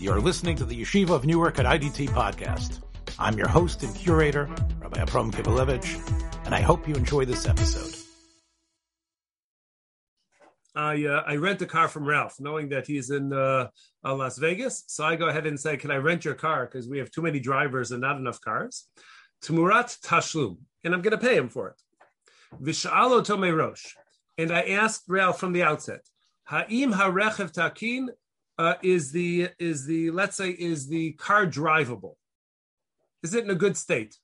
You're listening to the Yeshiva of Newark at IDT podcast. I'm your host and curator, Rabbi Abram Kibalevich, and I hope you enjoy this episode. I uh, I rent a car from Ralph, knowing that he's in uh, uh, Las Vegas. So I go ahead and say, "Can I rent your car? Because we have too many drivers and not enough cars." Tmurat tashlum, and I'm going to pay him for it. Vishalo tomei rosh, and I asked Ralph from the outset, "Ha'im harechev takin uh, is the is the let's say is the car drivable? Is it in a good state?"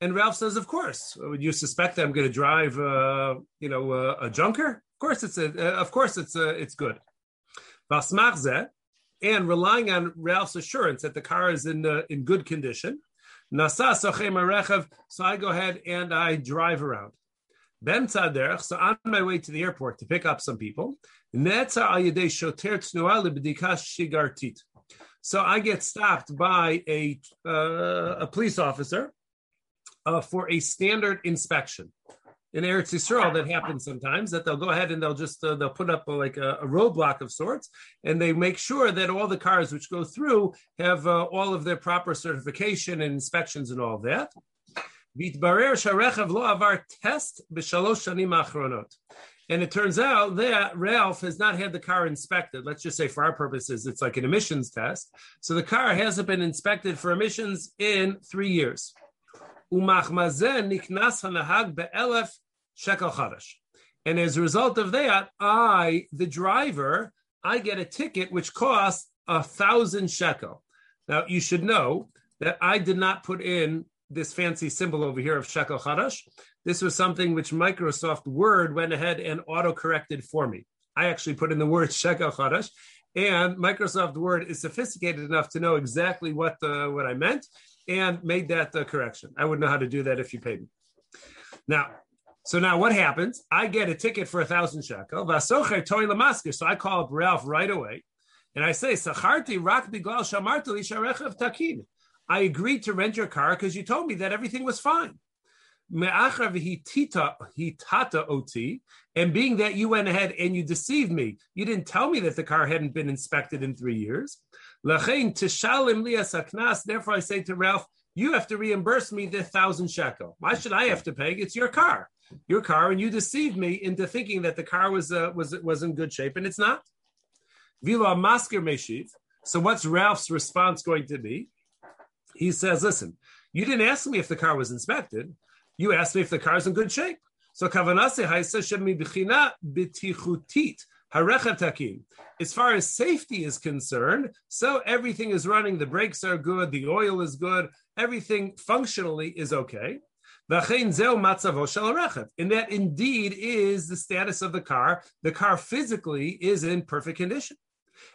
And Ralph says, "Of course. Would you suspect that I'm going to drive, uh, you know, uh, a junker? Of course, it's a, uh, of course, it's a, it's good." And relying on Ralph's assurance that the car is in in good condition, so I go ahead and I drive around. So on my way to the airport to pick up some people, so I get stopped by a uh, a police officer uh, for a standard inspection. In Eretz Yisrael, that happens sometimes that they'll go ahead and they'll just uh, they'll put up a, like a, a, roadblock of sorts, and they make sure that all the cars which go through have uh, all of their proper certification and inspections and all of that. And it turns out that Ralph has not had the car inspected. Let's just say, for our purposes, it's like an emissions test. So the car hasn't been inspected for emissions in three years. And as a result of that, I, the driver, I get a ticket which costs a thousand shekel. Now you should know that I did not put in this fancy symbol over here of shekel chadash. This was something which Microsoft Word went ahead and auto corrected for me. I actually put in the word shekel chadash, and Microsoft Word is sophisticated enough to know exactly what the, what I meant and made that the correction. I would know how to do that if you paid me. Now, so now what happens? I get a ticket for a thousand shekel. So I call up Ralph right away, and I say, "Sacharti rak biglal shamartali sharechav takin." I agreed to rent your car because you told me that everything was fine. And being that you went ahead and you deceived me, you didn't tell me that the car hadn't been inspected in three years. Therefore, I say to Ralph, you have to reimburse me the thousand shekel. Why should I have to pay? It's your car, your car, and you deceived me into thinking that the car was uh, was was in good shape, and it's not. Vila. So, what's Ralph's response going to be? He says, "Listen, you didn't ask me if the car was inspected. You asked me if the car is in good shape. So. As far as safety is concerned, so everything is running. The brakes are good. The oil is good. Everything functionally is okay. And that indeed is the status of the car. The car physically is in perfect condition.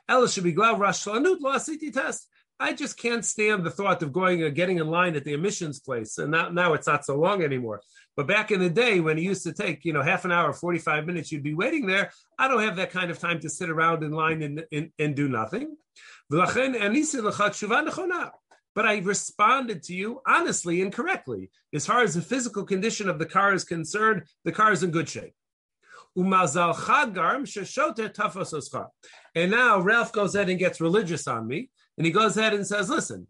Elishabigla Rash Salud la City test. I just can't stand the thought of going and getting in line at the emissions place. And now, now it's not so long anymore. But back in the day when it used to take, you know, half an hour, 45 minutes, you'd be waiting there. I don't have that kind of time to sit around in line and, and, and do nothing. But I responded to you honestly and correctly. As far as the physical condition of the car is concerned, the car is in good shape. And now Ralph goes ahead and gets religious on me. And he goes ahead and says, listen,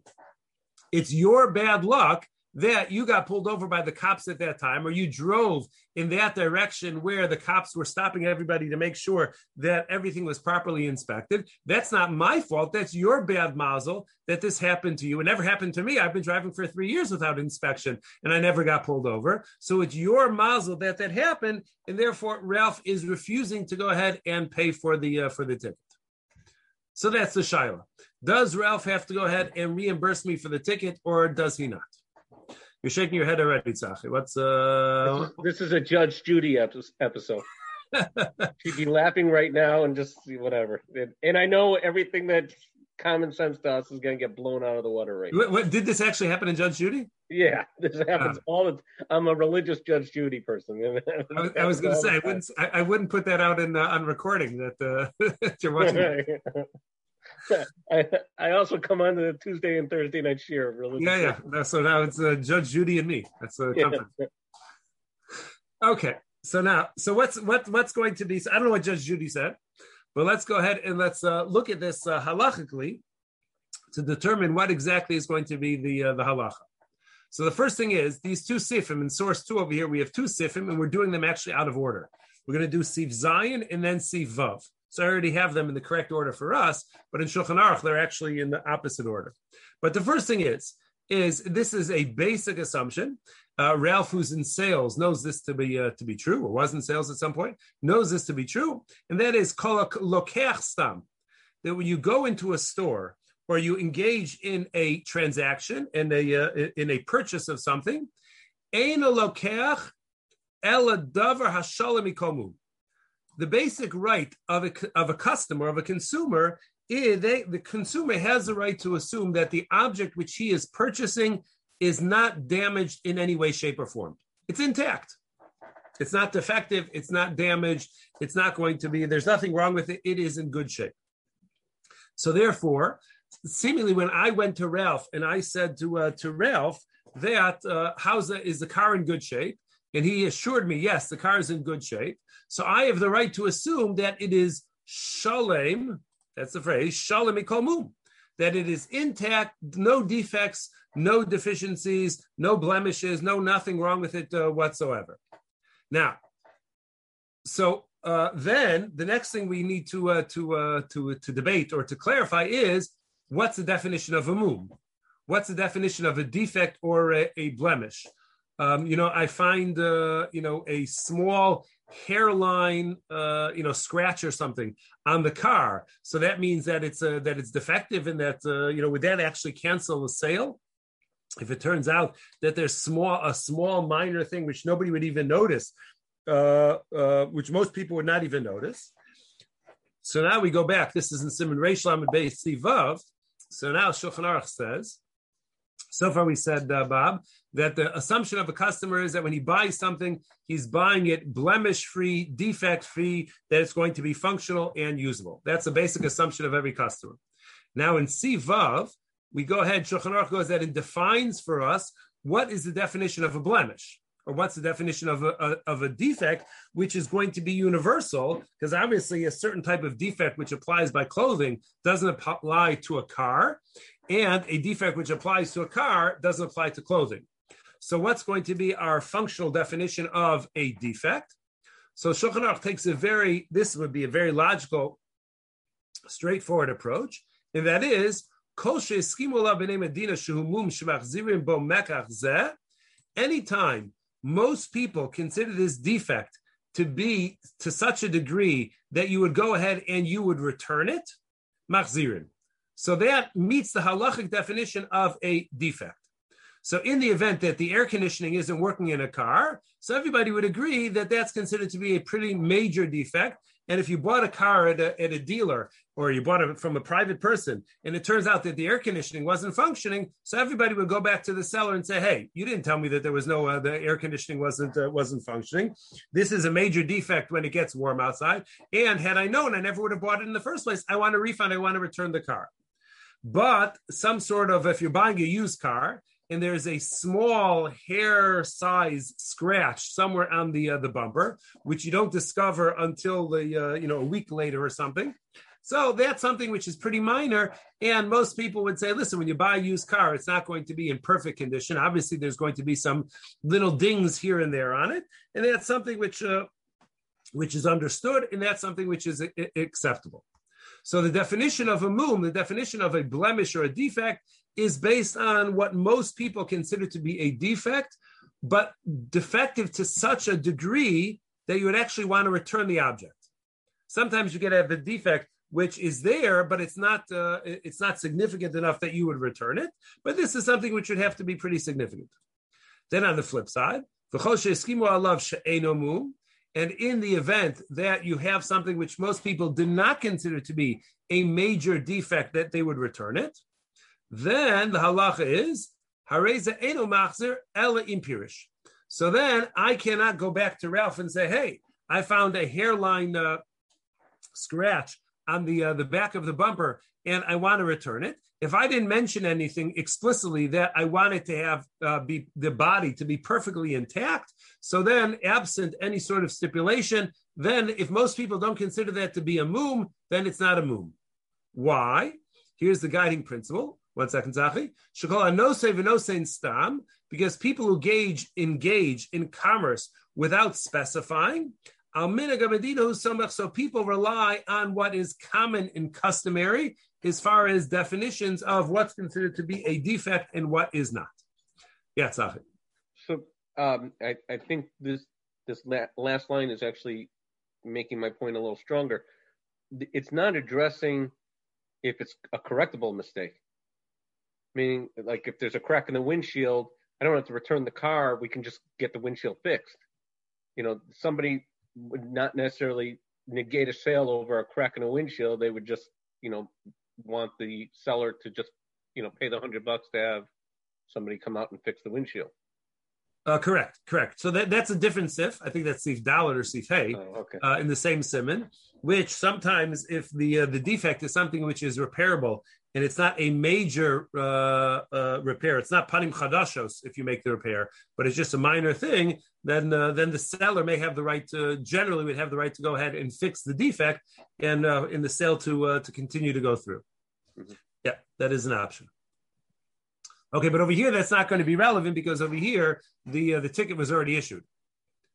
it's your bad luck that you got pulled over by the cops at that time, or you drove in that direction where the cops were stopping everybody to make sure that everything was properly inspected. That's not my fault. That's your bad mazel that this happened to you. It never happened to me. I've been driving for three years without inspection and I never got pulled over. So it's your mazel that that happened. And therefore, Ralph is refusing to go ahead and pay for the, uh, for the ticket. So that's the shaila. Does Ralph have to go ahead and reimburse me for the ticket, or does he not? You're shaking your head already, Tzachi. What's uh? This is a Judge Judy episode. She'd be laughing right now and just whatever. And I know everything that common sense to us is going to get blown out of the water right what, what, did this actually happen in Judge Judy? Yeah, this happens uh, all the. I'm a religious Judge Judy person. I was, was going to say I wouldn't. I, I, wouldn't put that out in uh, on recording that, uh, that you're watching. I, I also come on the Tuesday and Thursday night share. Really. Yeah, yeah. So now it's uh, Judge Judy and me. That's a yeah. Okay. So now, so what's what what's going to be? I don't know what Judge Judy said, But let's go ahead and let's uh, look at this uh, halachically to determine what exactly is going to be the uh, the halacha. So the first thing is these two sifim in source two over here. We have two sifim, and we're doing them actually out of order. We're going to do sif zion and then sif vav. So I already have them in the correct order for us, but in Shulchan Aruch they're actually in the opposite order. But the first thing is is this is a basic assumption. Uh, Ralph, who's in sales, knows this to be uh, to be true, or was in sales at some point, knows this to be true, and that is stam. That when you go into a store or you engage in a transaction in a uh, in a purchase of something, ein lokeach ela davar. The basic right of a of a customer of a consumer is they, the consumer has the right to assume that the object which he is purchasing is not damaged in any way, shape, or form. It's intact. It's not defective. It's not damaged. It's not going to be, there's nothing wrong with it. It is in good shape. So therefore, seemingly when I went to Ralph and I said to uh, to Ralph that uh, how's the, is the car in good shape? And he assured me, yes, the car is in good shape. So I have the right to assume that it is shalem. That's the phrase shalem ikomum. That it is intact, no defects, no deficiencies, no blemishes, no nothing wrong with it uh, whatsoever. Now, so uh, then the next thing we need to uh, to uh, to to debate or to clarify is what's the definition of a moom? What's the definition of a defect or a, a blemish? Um, you know, I find uh, you know a small hairline, uh, you know, scratch or something on the car. So that means that it's uh, that it's defective, and that uh, you know, would that actually cancel the sale? If it turns out that there's small a small minor thing which nobody would even notice, uh, uh, which most people would not even notice. So now we go back. This is in Simon Reish Lamed Beis sif vav. So now Shulchan Aruch says so far, we said, uh, Bob, that the assumption of a customer is that when he buys something, he's buying it blemish free, defect free, that it's going to be functional and usable. That's the basic assumption of every customer. Now, in sif vav, we go ahead, Shulchan Aruch goes ahead and defines for us what is the definition of a blemish or what's the definition of a, a, of a defect, which is going to be universal, because obviously a certain type of defect which applies by clothing doesn't apply to a car, and a defect which applies to a car doesn't apply to clothing. So, what's going to be our functional definition of a defect? So, Shulchan Aruch takes a very, this would be a very logical, straightforward approach, and that is, anytime most people consider this defect to be to such a degree that you would go ahead and you would return it, machzirin. So that meets the halachic definition of a defect. So in the event that the air conditioning isn't working in a car, so everybody would agree that that's considered to be a pretty major defect. And if you bought a car at a, at a dealer or you bought it from a private person and it turns out that the air conditioning wasn't functioning, so everybody would go back to the seller and say, "Hey, you didn't tell me that there was no uh, the air conditioning wasn't uh, wasn't functioning. This is a major defect when it gets warm outside. And had I known, I never would have bought it in the first place. I want a refund. I want to return the car." But some sort of if you're buying a used car and there's a small hair size scratch somewhere on the uh, the bumper which you don't discover until the uh, you know a week later or something. So that's something which is pretty minor. And most people would say listen when you buy a used car it's not going to be in perfect condition. Obviously there's going to be some little dings here and there on it. And that's something which uh, which is understood and that's something which is acceptable so the definition of a mum, the definition of a blemish or a defect, is based on what most people consider to be a defect, but defective to such a degree that you would actually want to return the object. Sometimes you get a the defect which is there, but it's not uh, it's not significant enough that you would return it. But this is something which would have to be pretty significant. Then on the flip side, and in the event that you have something which most people do not consider to be a major defect that they would return it, then the halacha is hareza eno machzer ela impirish. So then I cannot go back to Ralph and say, "Hey, I found a hairline uh, scratch on the uh, the back of the bumper and I want to return it. If I didn't mention anything explicitly that I wanted to have uh, be the body to be perfectly intact, so then absent any sort of stipulation, then if most people don't consider that to be a moom, then it's not a moom. Why? Here's the guiding principle. One second, Zachi. Shakol anose v'nosein stam, because people who gauge, engage in commerce without specifying, so people rely on what is common and customary as far as definitions of what's considered to be a defect and what is not. Yeah, Zachi. So um, I, I think this this last line is actually making my point a little stronger. It's not addressing if it's a correctable mistake. Meaning, like if there's a crack in the windshield, I don't have to return the car. We can just get the windshield fixed. You know, somebody would not necessarily negate a sale over a crack in a windshield. They would just, you know, want the seller to just, you know, pay the hundred bucks to have somebody come out and fix the windshield. Uh, correct, correct. So that, that's a different sif. I think that's sif daled or sif hey oh, okay. uh, in the same simon. Which sometimes, if the uh, the defect is something which is repairable and it's not a major uh, uh, repair, it's not panim chadashos if you make the repair, but it's just a minor thing, then uh, then the seller may have the right to generally would have the right to go ahead and fix the defect and in the sale to to continue to go through. Mm-hmm. Yeah, that is an option. Okay, but over here that's not going to be relevant because over here the uh, the ticket was already issued.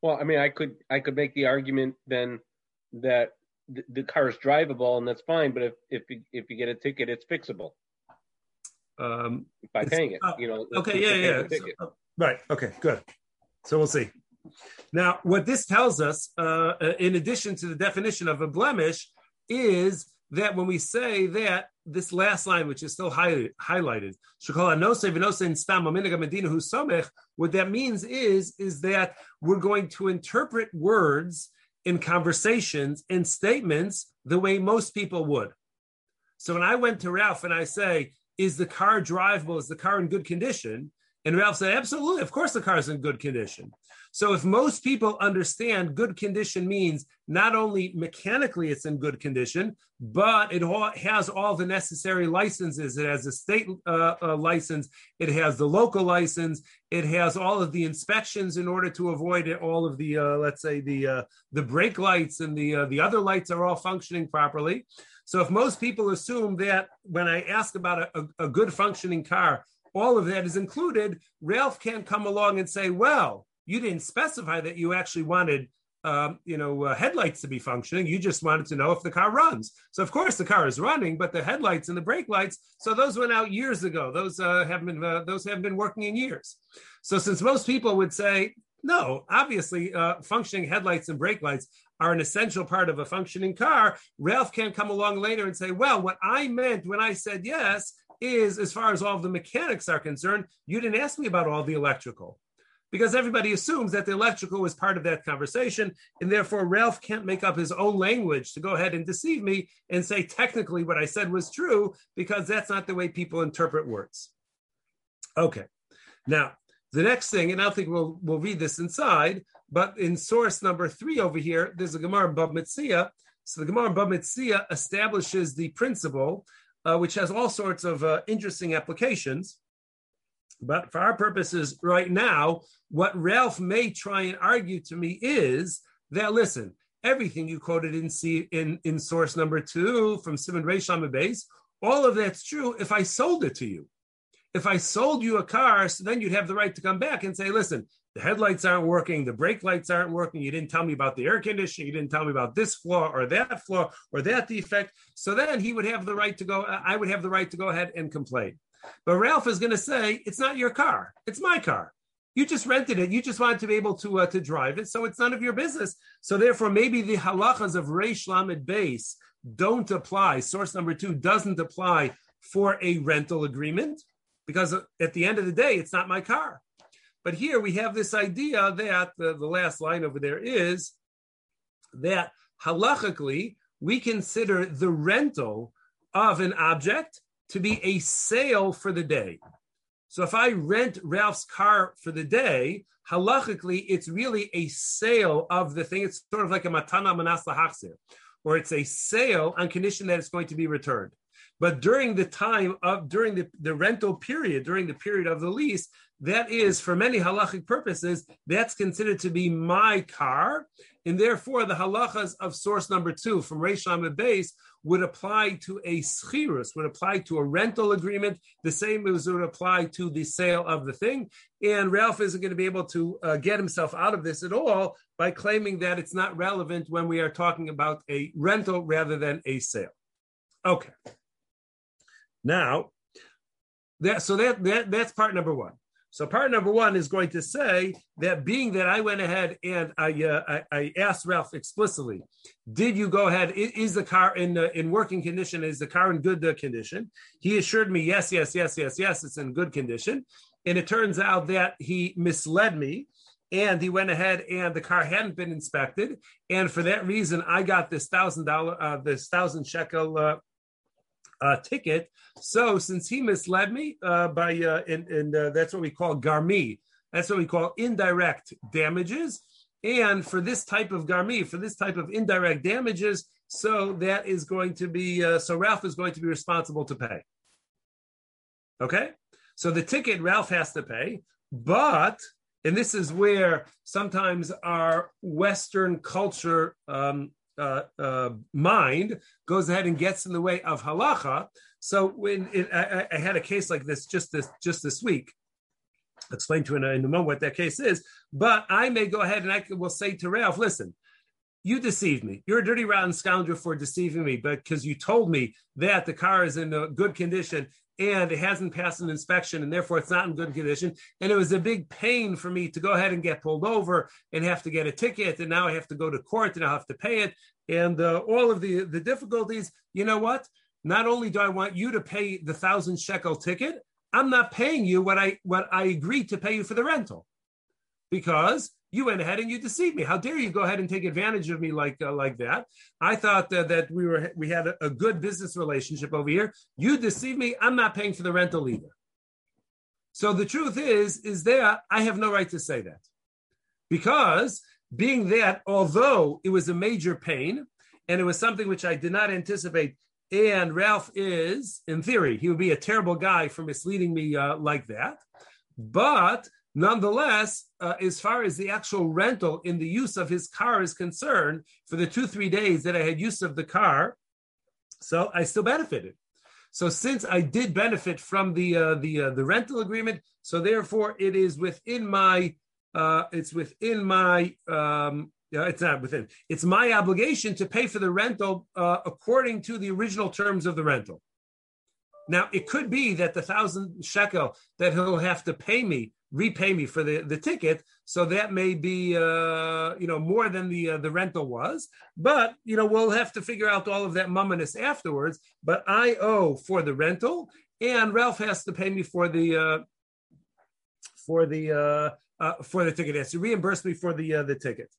Well, I mean, I could I could make the argument then that the, the car is drivable and that's fine, but if if you, if you get a ticket, it's fixable um, by paying it. Uh, you know. Okay. Yeah. Yeah. So, uh, right. Okay. Good. So we'll see. Now, what this tells us, uh, uh in addition to the definition of a blemish, is that when we say that this last line, which is still highlighted, what that means is, is that we're going to interpret words in conversations and statements the way most people would. So when I went to Ralph and I say, is the car drivable? Is the car in good condition? And Ralph said, absolutely. Of course, the car is in good condition. So if most people understand good condition means not only mechanically it's in good condition, but it has all the necessary licenses. It has a state uh, uh, license, it has the local license, it has all of the inspections in order to avoid it, all of the uh, let's say the uh, the brake lights and the uh, the other lights are all functioning properly. So if most people assume that when I ask about a, a, a good functioning car, all of that is included, Ralph can't come along and say, well, you didn't specify that you actually wanted um, you know uh, headlights to be functioning. You just wanted to know if the car runs. So of course the car is running but the headlights and the brake lights so those went out years ago. Those uh, have been uh, those have been working in years. So since most people would say no obviously uh, functioning headlights and brake lights are an essential part of a functioning car ralph can't come along later and say well what i meant when i said yes is as far as all of the mechanics are concerned you didn't ask me about all the electrical because everybody assumes that the electrical was part of that conversation. And therefore, Ralph can't make up his own language to go ahead and deceive me and say technically what I said was true, because that's not the way people interpret words. Okay. Now, the next thing, and I think we'll, we'll read this inside, but in source number three over here, there's a Gemara Bava Metzia. So the Gemara Bava Metzia establishes the principle, uh, which has all sorts of uh, interesting applications. But for our purposes right now, what Ralph may try and argue to me is that listen, everything you quoted in C, in, in source number two from Simon Reish Beis, all of that's true if I sold it to you. If I sold you a car, so then you'd have the right to come back and say, listen, the headlights aren't working, the brake lights aren't working, you didn't tell me about the air conditioning, you didn't tell me about this flaw or that flaw or that defect. So then he would have the right to go, I would have the right to go ahead and complain. But Ralph is going to say, it's not your car, it's my car. You just rented it. You just wanted to be able to uh, to drive it, so it's none of your business. So therefore, maybe the halachas of Reish Lamed Beis don't apply. Source number two doesn't apply for a rental agreement because at the end of the day, it's not my car. But here we have this idea that the, the last line over there is that halachically we consider the rental of an object to be a sale for the day. So if I rent Ralph's car for the day, halachically, it's really a sale of the thing. It's sort of like a matana manas or it's a sale on condition that it's going to be returned. But during the time of during the, the rental period, during the period of the lease, that is for many halachic purposes, that's considered to be my car, and therefore the halachas of source number two from Reish Beis would apply to a schirus, would apply to a rental agreement, the same as would apply to the sale of the thing. And Ralph isn't going to be able to uh, get himself out of this at all by claiming that it's not relevant when we are talking about a rental rather than a sale. Okay. Now, that so that, that that's part number one. So part number one is going to say that being that I went ahead and I uh, I, I, asked Ralph explicitly, did you go ahead? Is the car in uh, in working condition? Is the car in good uh, condition? He assured me, yes, yes, yes, yes, yes, it's in good condition. And it turns out that he misled me, and he went ahead and the car hadn't been inspected, and for that reason, I got this thousand dollar, uh, this thousand shekel uh, ticket. So since he misled me uh, by, uh, and, and uh, that's what we call garmi, that's what we call indirect damages. And for this type of garmi, for this type of indirect damages, so that is going to be, uh, so Ralph is going to be responsible to pay. Okay? So the ticket Ralph has to pay, but, and this is where sometimes our Western culture um, uh, uh, mind goes ahead and gets in the way of halacha. So when it, I, I, had a case like this just this just this week, I'll explain to you in a, in a moment what that case is. But I may go ahead and I will say to Ralph, listen, you deceived me. You're a dirty, rotten scoundrel for deceiving me, but because you told me that the car is in a good condition and it hasn't passed an inspection and therefore it's not in good condition. And it was a big pain for me to go ahead and get pulled over and have to get a ticket. And now I have to go to court and I'll have to pay it. And uh, all of the, the difficulties, you know what? Not only do I want you to pay the thousand shekel ticket, I'm not paying you what I what I agreed to pay you for the rental because you went ahead and you deceived me. How dare you go ahead and take advantage of me like uh, like that? I thought that, that we were we had a, a good business relationship over here. You deceived me. I'm not paying for the rental either. So the truth is, is that I have no right to say that because being that, although it was a major pain and it was something which I did not anticipate, and Ralph is, in theory, he would be a terrible guy for misleading me uh, like that. But Nonetheless, uh, as far as the actual rental in the use of his car is concerned, for the two, three days that I had use of the car, so I still benefited. So since I did benefit from the uh, the uh, the rental agreement, so therefore it is within my uh, it's within my um, yeah, it's not within. It's my obligation to pay for the rental uh, according to the original terms of the rental. Now, it could be that the thousand shekel that he'll have to pay me repay me for the, the ticket. So that may be, uh, you know, more than the uh, the rental was. But you know, we'll have to figure out all of that mumminess afterwards. But I owe for the rental, and Ralph has to pay me for the uh, for the uh, uh, for the ticket. He has to reimburse me for the uh, the ticket.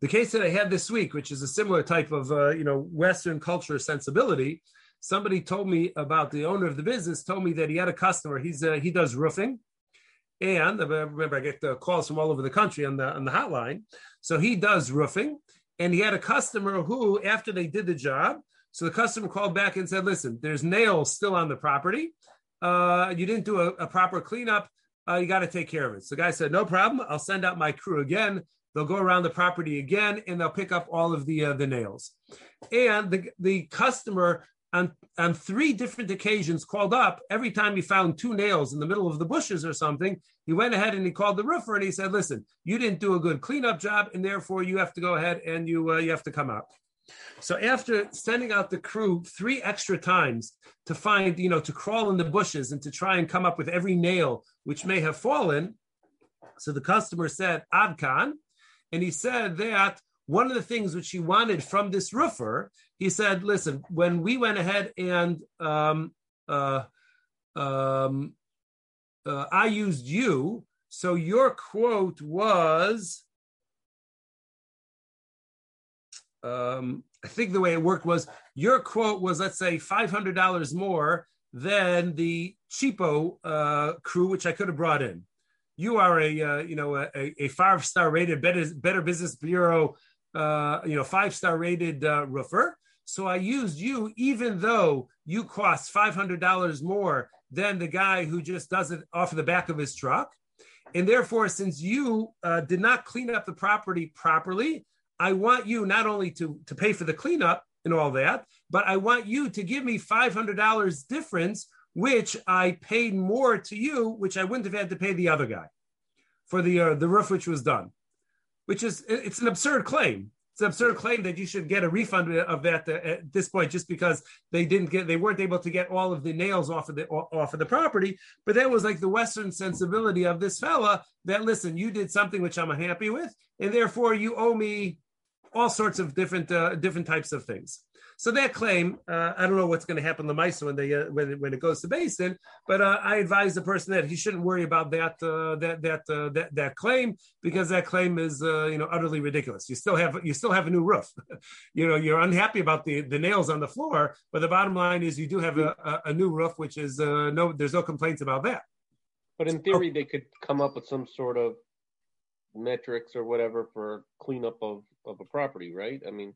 The case that I had this week, which is a similar type of uh, you know Western culture sensibility, somebody told me about the owner of the business. Told me that he had a customer. He's uh, he does roofing and remember, I get the calls from all over the country on the on the hotline. So he does roofing, and he had a customer who, after they did the job, so the customer called back and said, "Listen, there's nails still on the property. Uh, you didn't do a, a proper cleanup. Uh, you got to take care of it." So the guy said, "No problem. I'll send out my crew again. They'll go around the property again, and they'll pick up all of the uh, the nails." And the the customer on, on three different occasions called up. Every time he found two nails in the middle of the bushes or something he went ahead and he called the roofer and he said listen you didn't do a good cleanup job and therefore you have to go ahead and you uh, you have to come out. So after sending out the crew three extra times to find you know to crawl in the bushes and to try and come up with every nail which may have fallen so the customer said adkan and he said that one of the things which he wanted from this roofer, he said, listen, when we went ahead and um, uh, um, uh, I used you, so your quote was, um, I think the way it worked was your quote was, let's say, $500 more than the cheapo uh, crew, which I could have brought in. You are a, uh, you know, a, a five star rated better, better Business Bureau uh, you know, five star rated uh, roofer. So I used you, even though you cost five hundred dollars more than the guy who just does it off of the back of his truck. And therefore, since you uh, did not clean up the property properly, I want you not only to, to pay for the cleanup and all that, but I want you to give me $500 difference, which I paid more to you, which I wouldn't have had to pay the other guy for the, uh, the roof which was done, which is, it's an absurd claim. It's an absurd claim that you should get a refund of that uh, at this point just because they didn't get they weren't able to get all of the nails off of the off of the property. But that was like the Western sensibility of this fella that listen, you did something which I'm unhappy with, and therefore you owe me all sorts of different uh, different types of things. So that claim, uh, I don't know what's going to happen to Meister when they uh, when it, when it goes to beis din, but uh, I advise the person that he shouldn't worry about that uh, that that, uh, that that claim because that claim is uh, you know utterly ridiculous. You still have you still have a new roof. you know you're unhappy about the the nails on the floor, but the bottom line is you do have a, a, a new roof, which is no there's no complaints about that. But in theory, oh. they could come up with some sort of metrics or whatever for cleanup of of a property, right? I mean.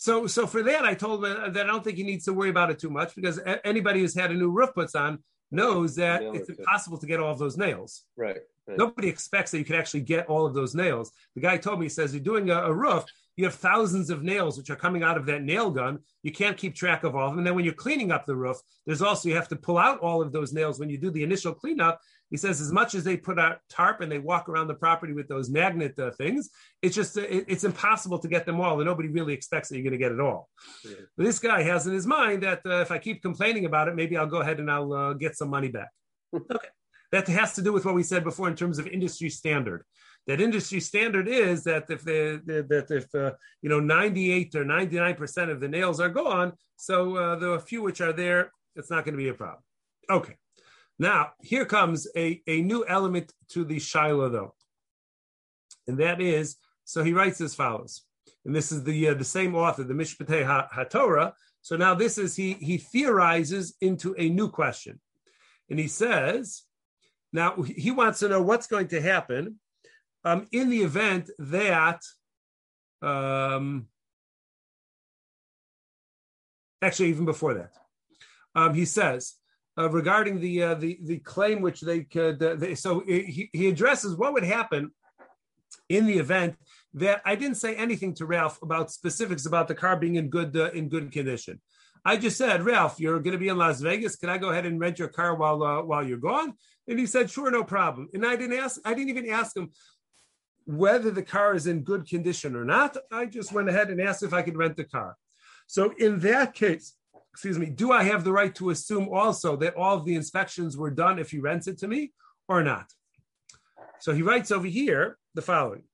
So, so for that, I told him that I don't think he needs to worry about it too much because anybody who's had a new roof puts on knows that it's impossible to get all of those nails. Right, right, Nobody expects that you can actually get all of those nails. The guy told me, he says, you're doing a, a, roof, you have thousands of nails which are coming out of that nail gun. You can't keep track of all of them. And then when you're cleaning up the roof, there's also, you have to pull out all of those nails when you do the initial cleanup. He says, as much as they put out tarp and they walk around the property with those magnet uh, things, it's just uh, it, it's impossible to get them all, and nobody really expects that you're going to get it all. Yeah. This guy has in his mind that uh, if I keep complaining about it, maybe I'll go ahead and I'll uh, get some money back. okay, that has to do with what we said before in terms of industry standard. That industry standard is that if the, that if uh, you know 98 or 99 percent of the nails are gone, so uh, the few which are there, it's not going to be a problem. Okay. Now, here comes a, a new element to the shaila, though. And that is, so he writes as follows. And this is the uh, the same author, the Mishpatei HaTorah. So now this is, he, he theorizes into a new question. And he says, now he wants to know what's going to happen um, in the event that, um, actually, even before that, um, he says, uh, regarding the uh, the the claim which they could. Uh, they, so he, he addresses what would happen in the event that I didn't say anything to Ralph about specifics about the car being in good uh, in good condition. I just said, Ralph, you're going to be in Las Vegas. Can I go ahead and rent your car while uh, while you're gone? And he said, sure, no problem. And I didn't ask. I didn't even ask him whether the car is in good condition or not. I just went ahead and asked if I could rent the car. So in that case, excuse me, do I have the right to assume also that all of the inspections were done if he rents it to me or not? So he writes over here the following.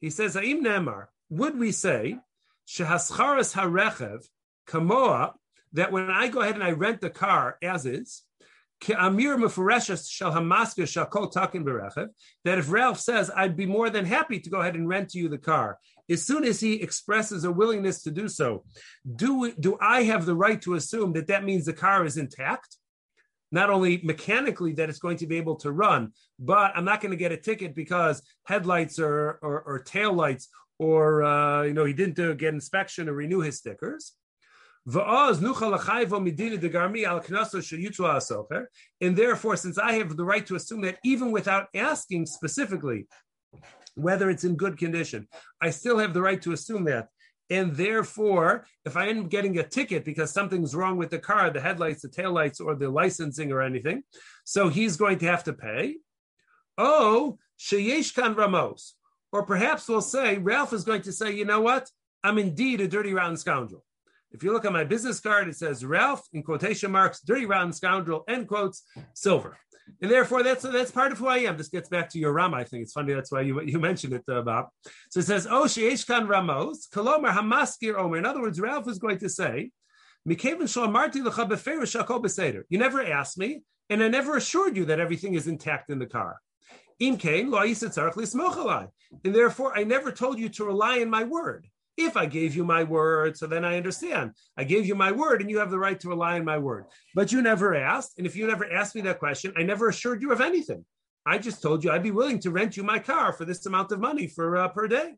He says, Aim Nemar, would we say, Shehascharas harechev kamoa, that when I go ahead and I rent the car as is, that if Ralph says, I'd be more than happy to go ahead and rent to you the car, as soon as he expresses a willingness to do so, do, do I have the right to assume that that means the car is intact? Not only mechanically that it's going to be able to run, but I'm not going to get a ticket because headlights or, or, or tail lights or, uh, you know, he didn't do, get inspection or renew his stickers. And therefore, since I have the right to assume that even without asking specifically whether it's in good condition, I still have the right to assume that. And therefore, if I am getting a ticket because something's wrong with the car, the headlights, the taillights, or the licensing or anything, so he's going to have to pay. Oh, Sheyeshkan Ramos. Or perhaps we'll say, Ralph is going to say, you know what? I'm indeed a dirty, rotten scoundrel. If you look at my business card, it says Ralph in quotation marks, dirty rotten scoundrel, end quotes, silver. And therefore, that's that's part of who I am. This gets back to your Ram. I think it's funny. That's why you, you mentioned it, uh, Bob. So it says, "Oh, Ramos, kolomar hamaskir omer." In other words, Ralph is going to say, "You never asked me, and I never assured you that everything is intact in the car." And therefore, I never told you to rely on my word. If I gave you my word, so then I understand. I gave you my word and you have the right to rely on my word. But you never asked. And if you never asked me that question, I never assured you of anything. I just told you I'd be willing to rent you my car for this amount of money for uh, per day.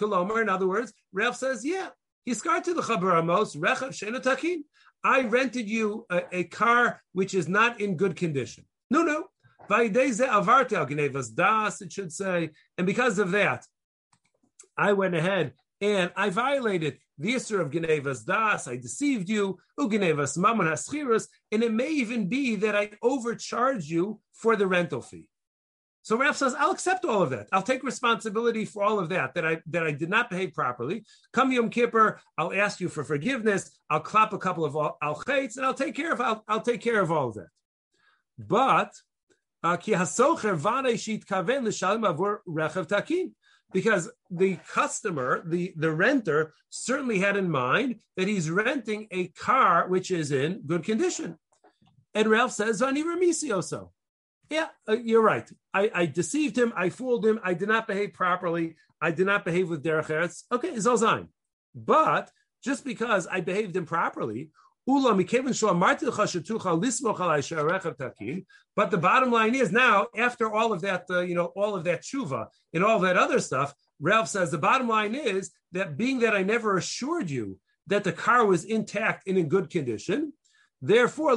Kolomar, in other words, Rav says, yeah, he's to the Chabar Amos, Rechav. I rented you a, a, car which is not in good condition. No, no. It should say, and because of that, I went ahead and I violated the Isser of Genevas Das, I deceived you, Ugenevas Mammon Haschirus, and it may even be that I overcharged you for the rental fee. So Rav says, I'll accept all of that. I'll take responsibility for all of that, that I that I did not behave properly. Come Yom Kippur, I'll ask you for forgiveness. I'll clap a couple of al chaitz, and I'll take care of I'll, I'll take care of all of that. But uh, because the customer, the, the renter, certainly had in mind that he's renting a car which is in good condition. And Ralph says, Ani Ramisioso. Yeah, uh, you're right. I, I, deceived him. I fooled him. I did not behave properly. I did not behave with derech eretz. Okay, Zolzain. But just because I behaved improperly, but the bottom line is now, after all of that, uh, you know, all of that tshuva and all that other stuff, Ralph says the bottom line is that being that I never assured you that the car was intact and in good condition, therefore,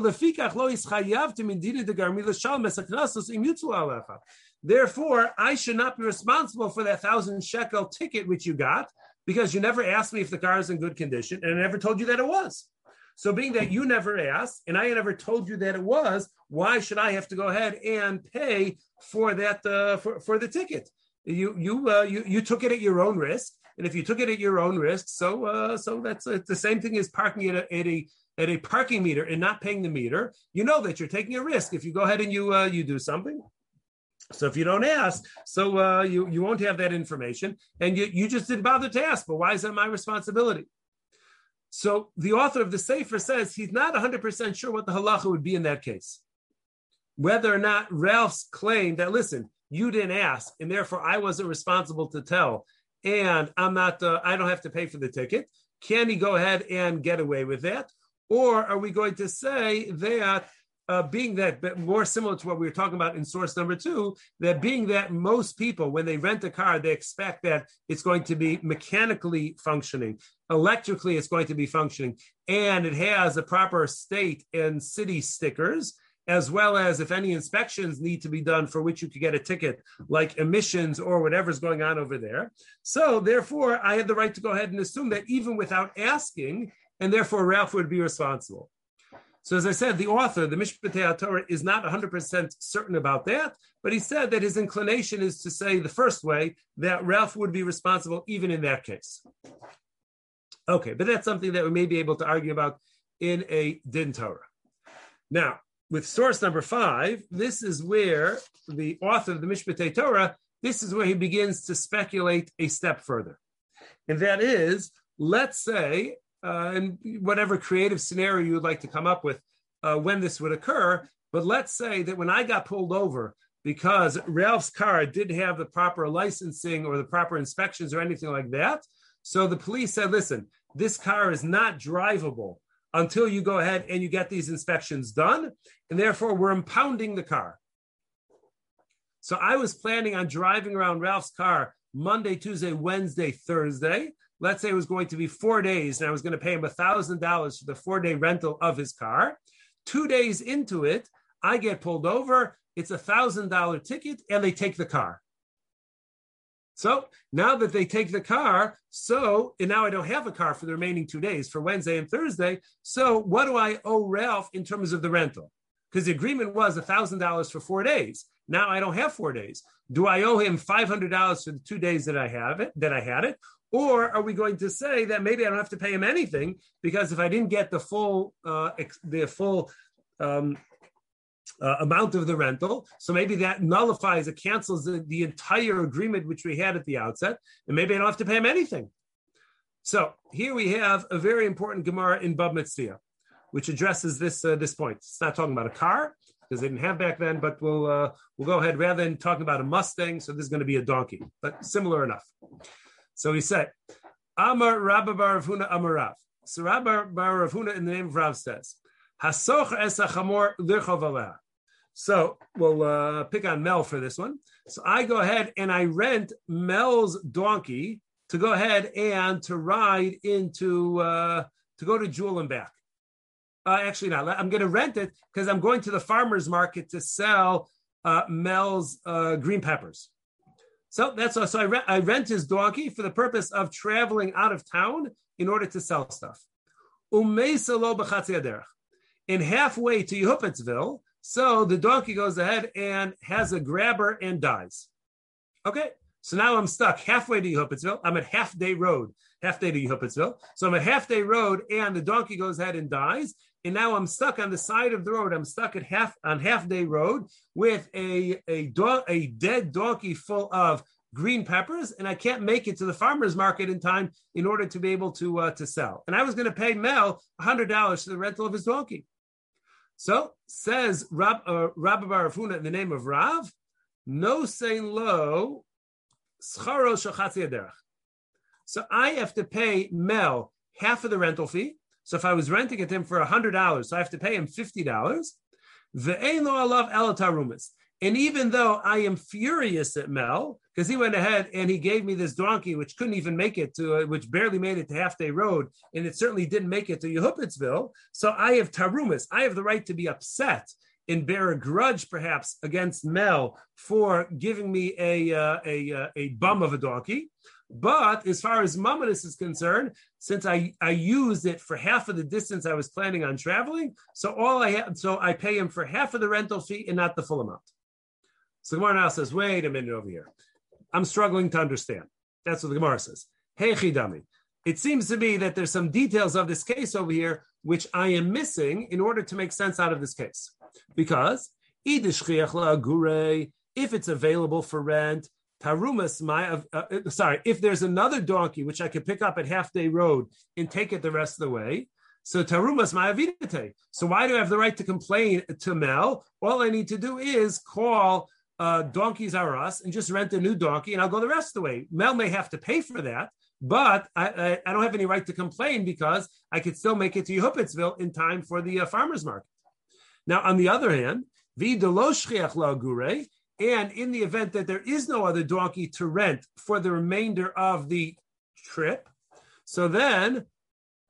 Therefore, I should not be responsible for that thousand shekel ticket which you got because you never asked me if the car is in good condition and I never told you that it was. So, being that you never asked and I never told you that it was, why should I have to go ahead and pay for that uh, for, for the ticket? You you uh, you you took it at your own risk, and if you took it at your own risk, so uh, so that's uh, the same thing as parking at a, at a at a parking meter and not paying the meter. You know that you're taking a risk if you go ahead and you uh, you do something. So if you don't ask, so uh, you you won't have that information, and you you just didn't bother to ask. But why is that my responsibility? So the author of the Sefer says he's not 100% sure what the halacha would be in that case. Whether or not Ralph's claim that, listen, you didn't ask, and therefore I wasn't responsible to tell, and I'm not, uh, I don't have to pay for the ticket. Can he go ahead and get away with that? Or are we going to say that uh, being that but more similar to what we were talking about in source number two, that being that most people, when they rent a car, they expect that it's going to be mechanically functioning, electrically, it's going to be functioning, and it has a proper state and city stickers. As well as if any inspections need to be done for which you could get a ticket, like emissions or whatever's going on over there. So, therefore, I had the right to go ahead and assume that even without asking, and therefore Ralph would be responsible. So as I said, the author, the Mishpatei Torah, is not 100% certain about that, but he said that his inclination is to say the first way that Ralph would be responsible even in that case. Okay, but that's something that we may be able to argue about in a Din Torah. Now, with source number five, this is where the author of the Mishpatei Torah, this is where he begins to speculate a step further. And that is, let's say uh, and whatever creative scenario you would like to come up with uh, when this would occur. But let's say that when I got pulled over because Ralph's car didn't have the proper licensing or the proper inspections or anything like that, so the police said, "Listen, this car is not drivable." Until you go ahead and you get these inspections done, and therefore we're impounding the car. So I was planning on driving around Ralph's car Monday, Tuesday, Wednesday, Thursday let's say it was going to be four days and I was going to pay him $1,000 for the four day rental of his car. Two days into it, I get pulled over. It's a $1,000 ticket and they take the car. So now that they take the car, so and now I don't have a car for the remaining two days for Wednesday and Thursday. So what do I owe Ralph in terms of the rental? Because the agreement was $1,000 for four days. Now I don't have four days. Do I owe him $500 for the two days that I have it, that I had it? Or are we going to say that maybe I don't have to pay him anything because if I didn't get the full uh, ex- the full um, uh, amount of the rental, so maybe that nullifies it cancels the, the, entire agreement which we had at the outset, and maybe I don't have to pay him anything. So here we have a very important Gemara in Bava Metzia, which addresses this uh, this point. It's not talking about a car because they didn't have back then, but we'll uh, we'll go ahead rather than talking about a Mustang. So this is going to be a donkey, but similar enough. So he said, Amar Rabba Bar Amarav. So Rabba Bar in the name of Rav says, Hasoch es achamor So we'll uh, pick on Mel for this one. So I go ahead and I rent Mel's donkey to go ahead and to ride into uh, to go to Jewel and back. Uh, actually, not. I'm going to rent it because I'm going to the farmer's market to sell uh, Mel's uh, green peppers. So that's so I, re- I rent his donkey for the purpose of traveling out of town in order to sell stuff. In halfway to Yehupetzville, so the donkey goes ahead and has a grabber and dies. Okay, so now I'm stuck halfway to Yehupetzville. I'm at half day road, half day to Yehupetzville. So I'm at half day road, and the donkey goes ahead and dies and now I'm stuck on the side of the road. I'm stuck at half on half day road with a a dog a dead donkey full of green peppers, and I can't make it to the farmers market in time in order to be able to uh, to sell. And I was going to pay Mel hundred dollars for the rental of his donkey. So says Rab uh, Rabbi Barafuna in the name of Rav, no saying low, scharo So I have to pay Mel half of the rental fee so if I was renting it to him for $100, so I have to pay him $50. The ayno alaf altarumis. And even though I am furious at Mel, because he went ahead and he gave me this donkey, which couldn't even make it to, which barely made it to Half Day Road, and it certainly didn't make it to Yehupitzville. So I have tarumas. I have the right to be upset and bear a grudge, perhaps, against Mel for giving me a uh, a, uh, a bum of a donkey. But as far as Mamadis is concerned, since I, I used it for half of the distance I was planning on traveling, so all I have, so I pay him for half of the rental fee and not the full amount. So Gemara now says, wait a minute over here. I'm struggling to understand. That's what the Gemara says. Hey Chidami. It seems to me that there's some details of this case over here which I am missing in order to make sense out of this case. Because if it's available for rent, Tarumas, my uh, uh, sorry, if there's another donkey which I could pick up at half day road and take it the rest of the way, so tarumas my avidate. So why do I have the right to complain to Mel? All I need to do is call uh, donkeys are us and just rent a new donkey, and I'll go the rest of the way. Mel may have to pay for that, but I, I, I don't have any right to complain because I could still make it to Yehupitzville in time for the uh, farmers market. Now, on the other hand, vi la gure, and in the event that there is no other donkey to rent for the remainder of the trip, so then,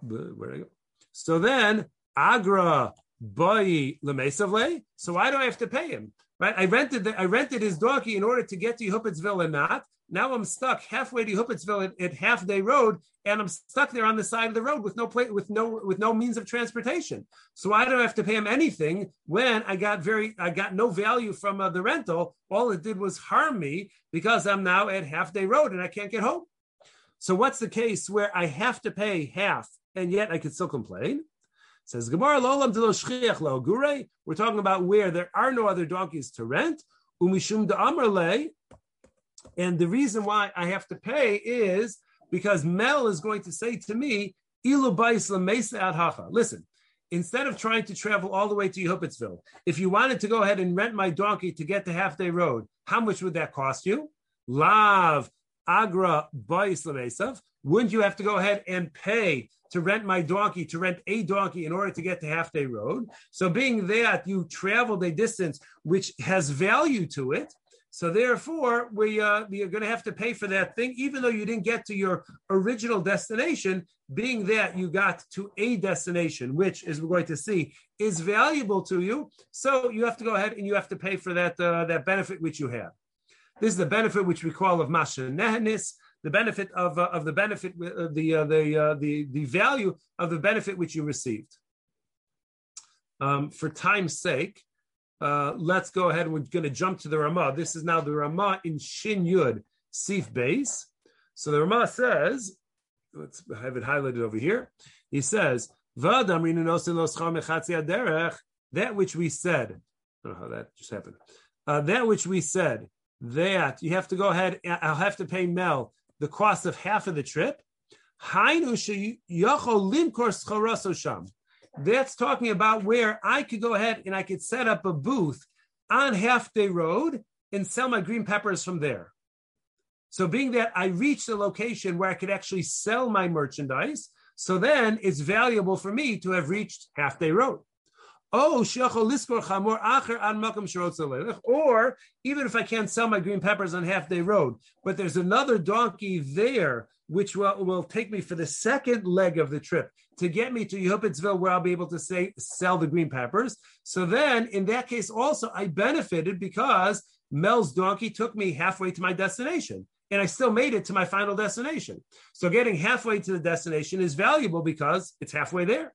where I go? So then, agra boy lemesavle. So why do I have to pay him? Right? I rented the, I rented his donkey in order to get to Yehupitzville and not. Now I'm stuck halfway to Yehupitzville at, at, Half Day Road, and I'm stuck there on the side of the road with no with no with no means of transportation. So I don't have to pay him anything when I got very I got no value from uh, the rental. All it did was harm me because I'm now at Half Day Road and I can't get home. So what's the case where I have to pay half and yet I could still complain? Says Gemara Lolam Lo Gure. We're talking about where there are no other donkeys to rent. Umishum de And the reason why I have to pay is because Mel is going to say to me, Listen, instead of trying to travel all the way to Yehupitzville, if you wanted to go ahead and rent my donkey to get to Half Day Road, how much would that cost you? Lav Agra Bais Wouldn't you have to go ahead and pay to rent my donkey, to rent a donkey in order to get to half day road. So being that you traveled a distance which has value to it, so therefore, we uh, are going to have to pay for that thing, even though you didn't get to your original destination. Being that you got to a destination, which, as we're going to see, is valuable to you, so you have to go ahead and you have to pay for that uh, that benefit which you have. This is the benefit which we call of masha nehenis, the benefit of, uh, of the benefit, uh, the, uh, the, uh, the, the value of the benefit which you received. Um, for time's sake, uh, let's go ahead. We're going to jump to the Ramah. This is now the Ramah in Shin Yud Sif Beis. So the Ramah says, let's have it highlighted over here. He says, that which we said, I don't know how that just happened. Uh, that which we said that you have to go ahead, I'll have to pay Mel the cost of half of the trip. That's talking about where I could go ahead and I could set up a booth on Half Day Road and sell my green peppers from there. So, being that I reached a location where I could actually sell my merchandise, so then it's valuable for me to have reached Half Day Road. Oh, or even if I can't sell my green peppers on half day road, but there's another donkey there which will, will take me for the second leg of the trip to get me to Yehupitzville, where I'll be able to say sell the green peppers. So then, in that case, also I benefited because Mel's donkey took me halfway to my destination, and I still made it to my final destination. So getting halfway to the destination is valuable because it's halfway there.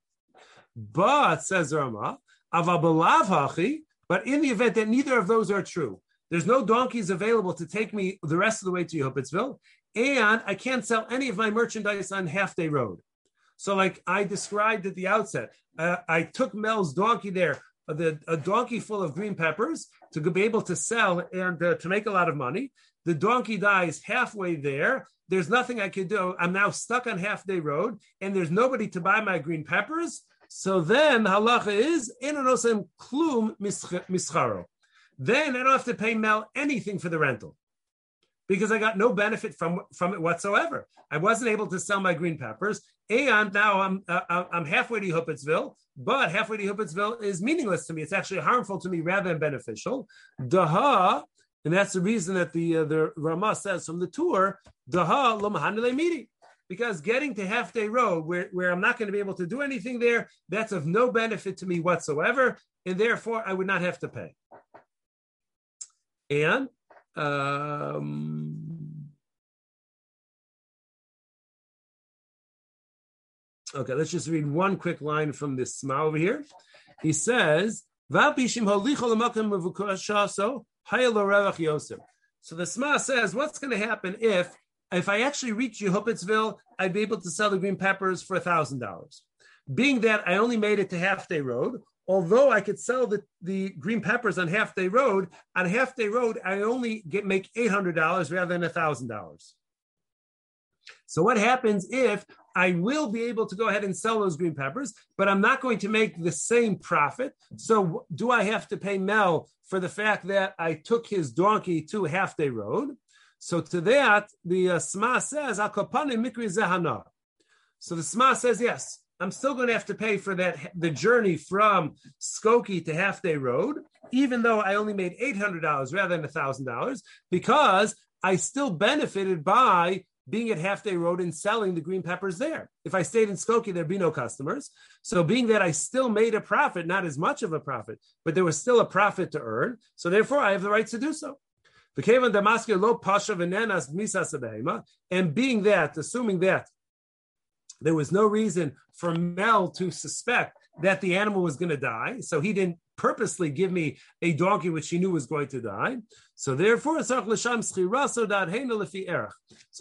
But says Rama, but in the event that neither of those are true, there's no donkeys available to take me the rest of the way to Yehupitzville, and I can't sell any of my merchandise on Half Day Road. So, like I described at the outset, uh, I took Mel's donkey there, uh, the, a donkey full of green peppers to be able to sell and uh, to make a lot of money. The donkey dies halfway there. There's nothing I could do. I'm now stuck on Half Day Road, and there's nobody to buy my green peppers. So then halacha is enonosem klum mischaro. Then I don't have to pay Mel anything for the rental because I got no benefit from from it whatsoever. I wasn't able to sell my green peppers, and now I'm uh, uh I'm halfway to Huppetsville, but halfway to Huppetsville is meaningless to me. It's actually harmful to me rather than beneficial. Daha, and that's the reason that the uh, the Rama says from the tour, Daha lo midi. Because getting to half day road where, where I'm not going to be able to do anything there, that's of no benefit to me whatsoever, and therefore I would not have to pay. And um, okay, let's just read one quick line from this Sma over here. He says, so the Sma says, what's going to happen if if I actually reach Yehupitzville, I'd be able to sell the green peppers for a thousand dollars. Being that I only made it to Half Day Road, although I could sell the, the green peppers on half day road, on half day road, I only get make $800 rather than $1,000. So what happens if I will be able to go ahead and sell those green peppers, but I'm not going to make the same profit? So do I have to pay Mel for the fact that I took his donkey to half day road? So to that, the uh, Sma says, So the Sma says, yes, I'm still going to have to pay for that the journey from Skokie to Half Day Road, even though I only made eight hundred dollars rather than thousand dollars, because I still benefited by being at Half Day Road and selling the green peppers there. If I stayed in Skokie, there'd be no customers. So, being that I still made a profit, not as much of a profit, but there was still a profit to earn. So, therefore, I have the right to do so. And being that, assuming that there was no reason for Mel to suspect that the animal was going to die. So he didn't purposely give me a donkey which he knew was going to die. So therefore, so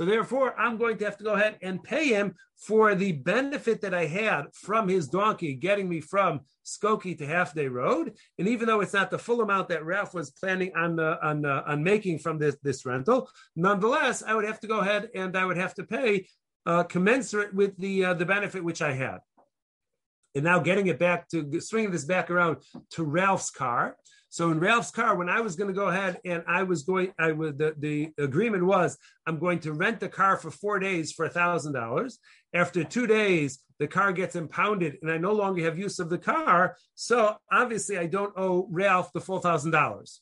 therefore, I'm going to have to go ahead and pay him for the benefit that I had from his donkey getting me from Skokie to Half Day Road. And even though it's not the full amount that Ralph was planning on uh, on uh, on making from this this rental, nonetheless, I would have to go ahead and I would have to pay uh, commensurate with the uh, the benefit which I had. And now getting it back to swinging this back around to Ralph's car. So in Ralph's car, when I was going to go ahead and I was going, I was the, the agreement was I'm going to rent the car for four days for a thousand dollars. After two days, the car gets impounded and I no longer have use of the car. So obviously, I don't owe Ralph the full thousand dollars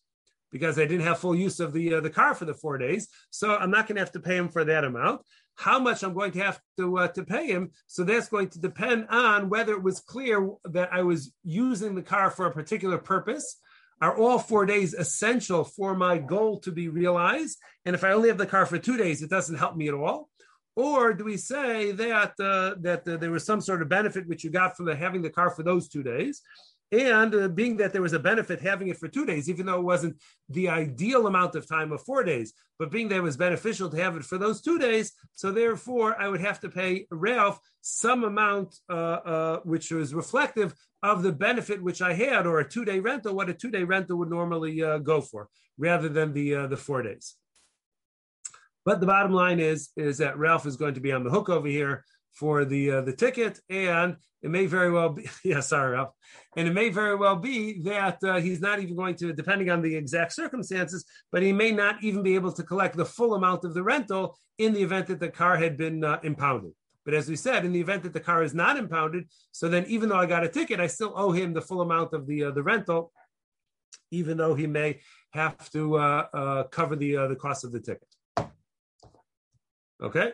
because I didn't have full use of the uh, the car for the four days. So I'm not going to have to pay him for that amount how much I'm going to have to uh, to pay him. So that's going to depend on whether it was clear that I was using the car for a particular purpose. Are all four days essential for my goal to be realized? And if I only have the car for two days, it doesn't help me at all. Or do we say that uh, that uh, there was some sort of benefit which you got from the, having the car for those two days? And uh, being that there was a benefit having it for two days, even though it wasn't the ideal amount of time of four days, but being that it was beneficial to have it for those two days, so therefore I would have to pay Ralph some amount uh, uh, which was reflective of the benefit which I had, or a two day rental, what a two day rental would normally uh, go for, rather than the uh, the four days. But the bottom line is is that Ralph is going to be on the hook over here for the uh, the ticket, and it may very well be yeah, sorry, Ralph, and it may very well be that uh, he's not even going to, depending on the exact circumstances, but he may not even be able to collect the full amount of the rental in the event that the car had been uh, impounded. But as we said, in the event that the car is not impounded, so then even though I got a ticket, I still owe him the full amount of the uh, the rental, even though he may have to uh, uh, cover the the cost of the ticket. Okay.